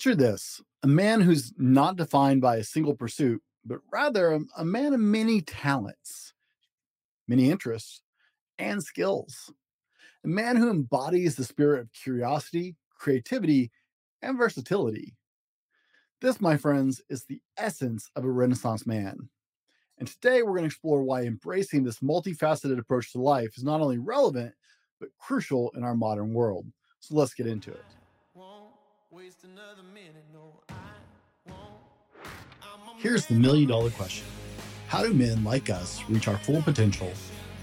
Picture this a man who's not defined by a single pursuit, but rather a, a man of many talents, many interests, and skills. A man who embodies the spirit of curiosity, creativity, and versatility. This, my friends, is the essence of a Renaissance man. And today we're going to explore why embracing this multifaceted approach to life is not only relevant, but crucial in our modern world. So let's get into it. Here's the million dollar question How do men like us reach our full potential,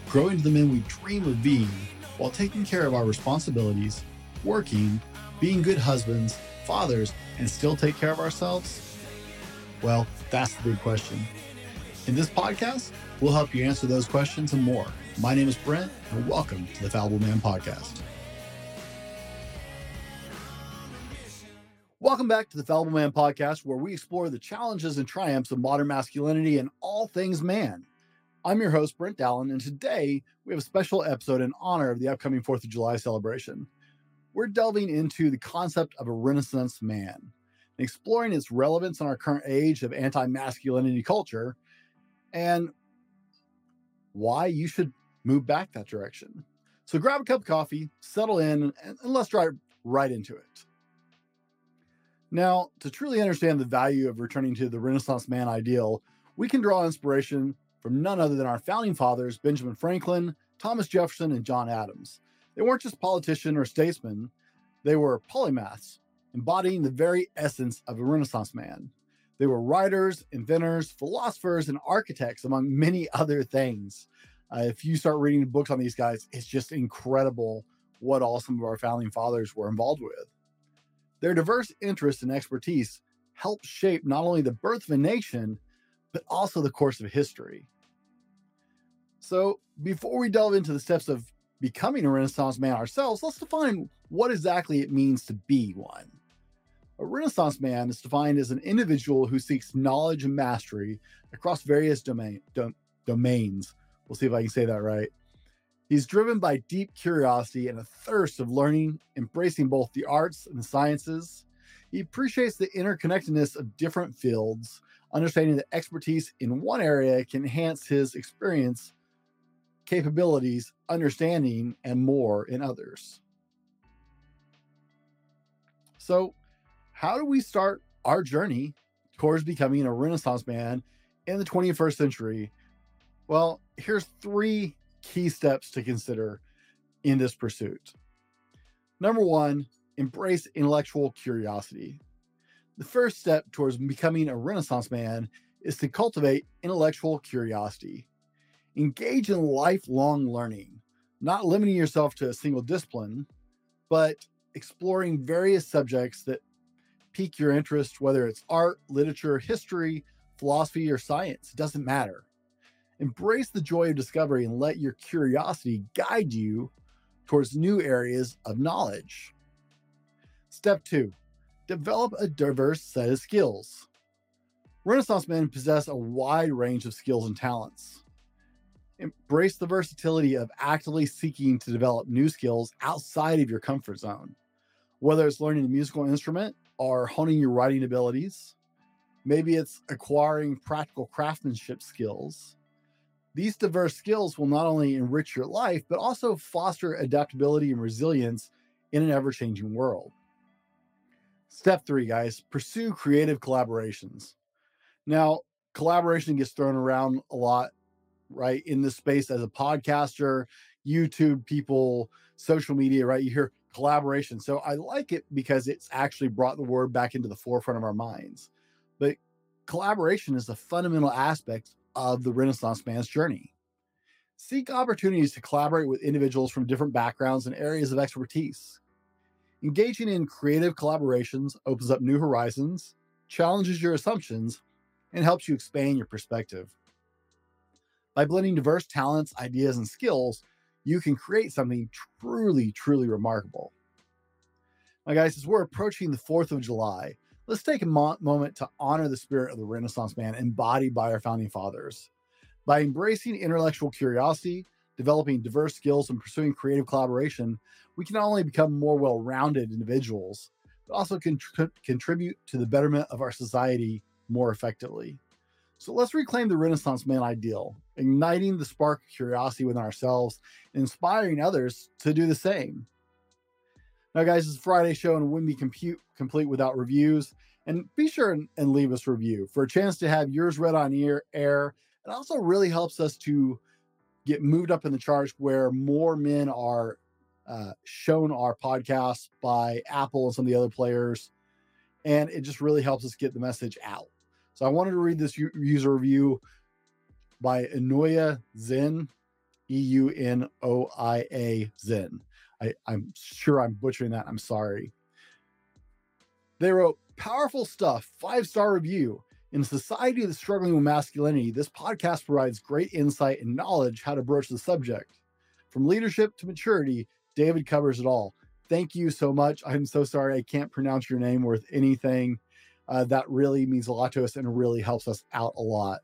grow into the men we dream of being, while taking care of our responsibilities, working, being good husbands, fathers, and still take care of ourselves? Well, that's the big question. In this podcast, we'll help you answer those questions and more. My name is Brent, and welcome to the Fallible Man Podcast. Welcome back to the Fallible Man Podcast, where we explore the challenges and triumphs of modern masculinity and all things man. I'm your host, Brent Dowlen, and today we have a special episode in honor of the upcoming 4th of July celebration. We're delving into the concept of a Renaissance man, and exploring its relevance in our current age of anti masculinity culture, and why you should move back that direction. So grab a cup of coffee, settle in, and, and let's dive right into it. Now, to truly understand the value of returning to the Renaissance man ideal, we can draw inspiration from none other than our founding fathers, Benjamin Franklin, Thomas Jefferson, and John Adams. They weren't just politicians or statesmen, they were polymaths, embodying the very essence of a Renaissance man. They were writers, inventors, philosophers, and architects, among many other things. Uh, if you start reading books on these guys, it's just incredible what all some of our founding fathers were involved with. Their diverse interests and expertise helped shape not only the birth of a nation, but also the course of history. So, before we delve into the steps of becoming a Renaissance man ourselves, let's define what exactly it means to be one. A Renaissance man is defined as an individual who seeks knowledge and mastery across various domain, do, domains. We'll see if I can say that right. He's driven by deep curiosity and a thirst of learning, embracing both the arts and the sciences. He appreciates the interconnectedness of different fields, understanding that expertise in one area can enhance his experience, capabilities, understanding, and more in others. So, how do we start our journey towards becoming a Renaissance man in the 21st century? Well, here's three key steps to consider in this pursuit. Number one, embrace intellectual curiosity. The first step towards becoming a Renaissance man is to cultivate intellectual curiosity. Engage in lifelong learning, not limiting yourself to a single discipline, but exploring various subjects that pique your interest, whether it's art, literature, history, philosophy, or science. It doesn't matter. Embrace the joy of discovery and let your curiosity guide you towards new areas of knowledge. Step two, develop a diverse set of skills. Renaissance men possess a wide range of skills and talents. Embrace the versatility of actively seeking to develop new skills outside of your comfort zone. Whether it's learning a musical instrument or honing your writing abilities, maybe it's acquiring practical craftsmanship skills, these diverse skills will not only enrich your life, but also foster adaptability and resilience in an ever changing world. Step three, guys, pursue creative collaborations. Now, collaboration gets thrown around a lot, right? In this space as a podcaster, YouTube people, social media, right? You hear collaboration. So I like it because it's actually brought the word back into the forefront of our minds. But collaboration is a fundamental aspect of the Renaissance man's journey. Seek opportunities to collaborate with individuals from different backgrounds and areas of expertise. Engaging in creative collaborations opens up new horizons, challenges your assumptions, and helps you expand your perspective. By blending diverse talents, ideas, and skills, you can create something truly, truly remarkable. My guys, as we're approaching the 4th of July, let's take a mo- moment to honor the spirit of the Renaissance man embodied by our founding fathers. By embracing intellectual curiosity, developing diverse skills, and pursuing creative collaboration, we can not only become more well rounded individuals, but also contribute to the betterment of our society more effectively. So let's reclaim the Renaissance man ideal, igniting the spark of curiosity within ourselves, and inspiring others to do the same. Now, guys, it's Friday show and wouldn't be compute, complete without reviews. And be sure and, and, leave us a review for a chance to have yours read on ear, air. It also really helps us to get moved up in the charts where more men are uh, shown our podcast by Apple and some of the other players. And it just really helps us get the message out. So I wanted to read this u- user review by Enoia Zen, E U N O I A Zen. I, I'm sure I'm butchering that. I'm sorry. They wrote powerful stuff, five star review. In a society that's struggling with masculinity, this podcast provides great insight and knowledge how to broach the subject. From leadership to maturity, David covers it all. Thank you so much. I'm so sorry I can't pronounce your name worth anything. Uh, that really means a lot to us and really helps us out a lot.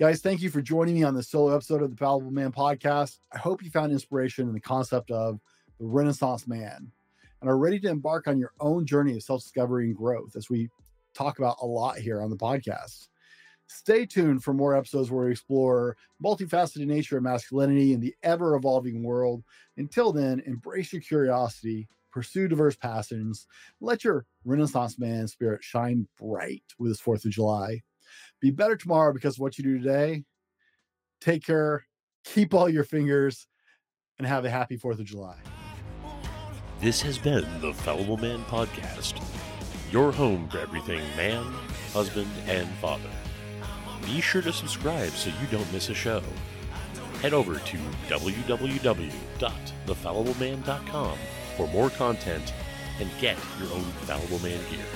Guys, thank you for joining me on this solo episode of the Fallible Man podcast. I hope you found inspiration in the concept of the Renaissance man and are ready to embark on your own journey of self discovery and growth, as we talk about a lot here on the podcast. Stay tuned for more episodes where we explore multifaceted nature of masculinity in the ever evolving world. Until then, embrace your curiosity, pursue diverse passions, let your Renaissance man spirit shine bright with this 4th of July. Be better tomorrow because of what you do today. Take care, keep all your fingers, and have a happy 4th of July. This has been the Fallible Man Podcast, your home for everything man, husband, and father. Be sure to subscribe so you don't miss a show. Head over to www.thefallibleman.com for more content and get your own Fallible Man gear.